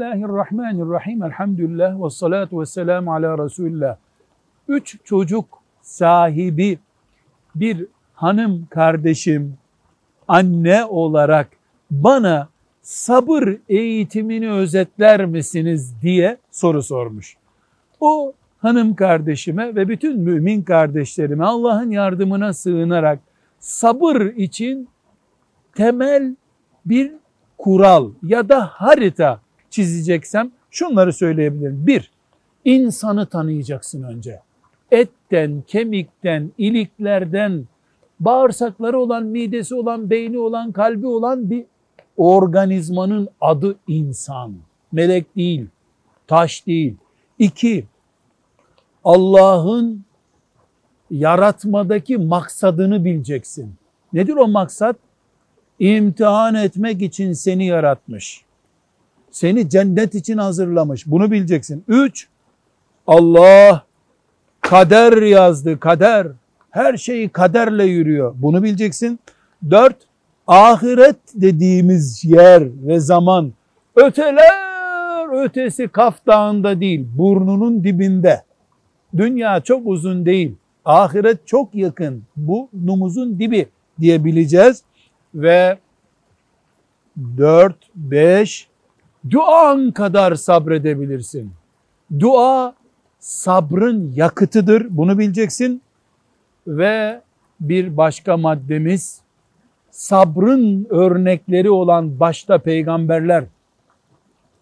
Bismillahirrahmanirrahim. Elhamdülillah ve salatu ve selamu ala Resulillah. Üç çocuk sahibi bir hanım kardeşim anne olarak bana sabır eğitimini özetler misiniz diye soru sormuş. O hanım kardeşime ve bütün mümin kardeşlerime Allah'ın yardımına sığınarak sabır için temel bir kural ya da harita çizeceksem şunları söyleyebilirim. Bir, insanı tanıyacaksın önce. Etten, kemikten, iliklerden, bağırsakları olan, midesi olan, beyni olan, kalbi olan bir organizmanın adı insan. Melek değil, taş değil. İki, Allah'ın yaratmadaki maksadını bileceksin. Nedir o maksat? İmtihan etmek için seni yaratmış. Seni cennet için hazırlamış. Bunu bileceksin. Üç, Allah kader yazdı, kader. Her şeyi kaderle yürüyor. Bunu bileceksin. Dört, ahiret dediğimiz yer ve zaman öteler ötesi Kaf Dağı'nda değil, burnunun dibinde. Dünya çok uzun değil. Ahiret çok yakın. Bu numuzun dibi diyebileceğiz. Ve 4, 5 duan kadar sabredebilirsin. Dua sabrın yakıtıdır. Bunu bileceksin. Ve bir başka maddemiz sabrın örnekleri olan başta peygamberler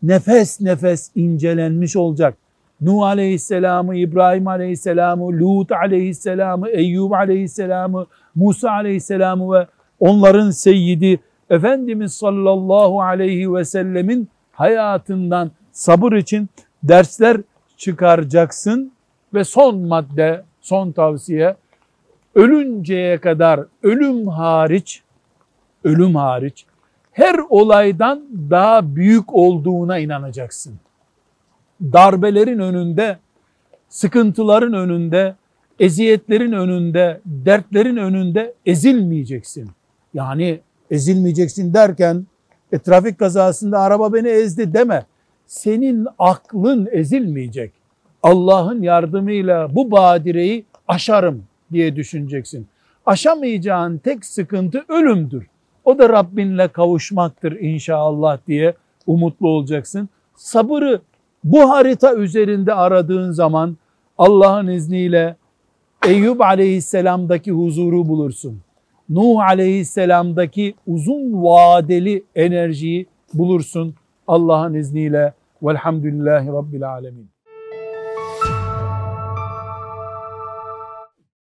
nefes nefes incelenmiş olacak. Nuh aleyhisselamı, İbrahim aleyhisselamı, Lut aleyhisselamı, Eyyub aleyhisselamı, Musa aleyhisselamı ve onların seyyidi Efendimiz sallallahu aleyhi ve sellemin hayatından sabır için dersler çıkaracaksın ve son madde, son tavsiye ölünceye kadar ölüm hariç ölüm hariç her olaydan daha büyük olduğuna inanacaksın. Darbelerin önünde, sıkıntıların önünde, eziyetlerin önünde, dertlerin önünde ezilmeyeceksin. Yani ezilmeyeceksin derken e, trafik kazasında araba beni ezdi deme. Senin aklın ezilmeyecek. Allah'ın yardımıyla bu badireyi aşarım diye düşüneceksin. Aşamayacağın tek sıkıntı ölümdür. O da Rabbinle kavuşmaktır inşallah diye umutlu olacaksın. Sabırı bu harita üzerinde aradığın zaman Allah'ın izniyle Eyüp aleyhisselamdaki huzuru bulursun. Nuh aleyhisselamdaki uzun vadeli enerjiyi bulursun Allah'ın izniyle. Velhamdülillahi Rabbil alemin.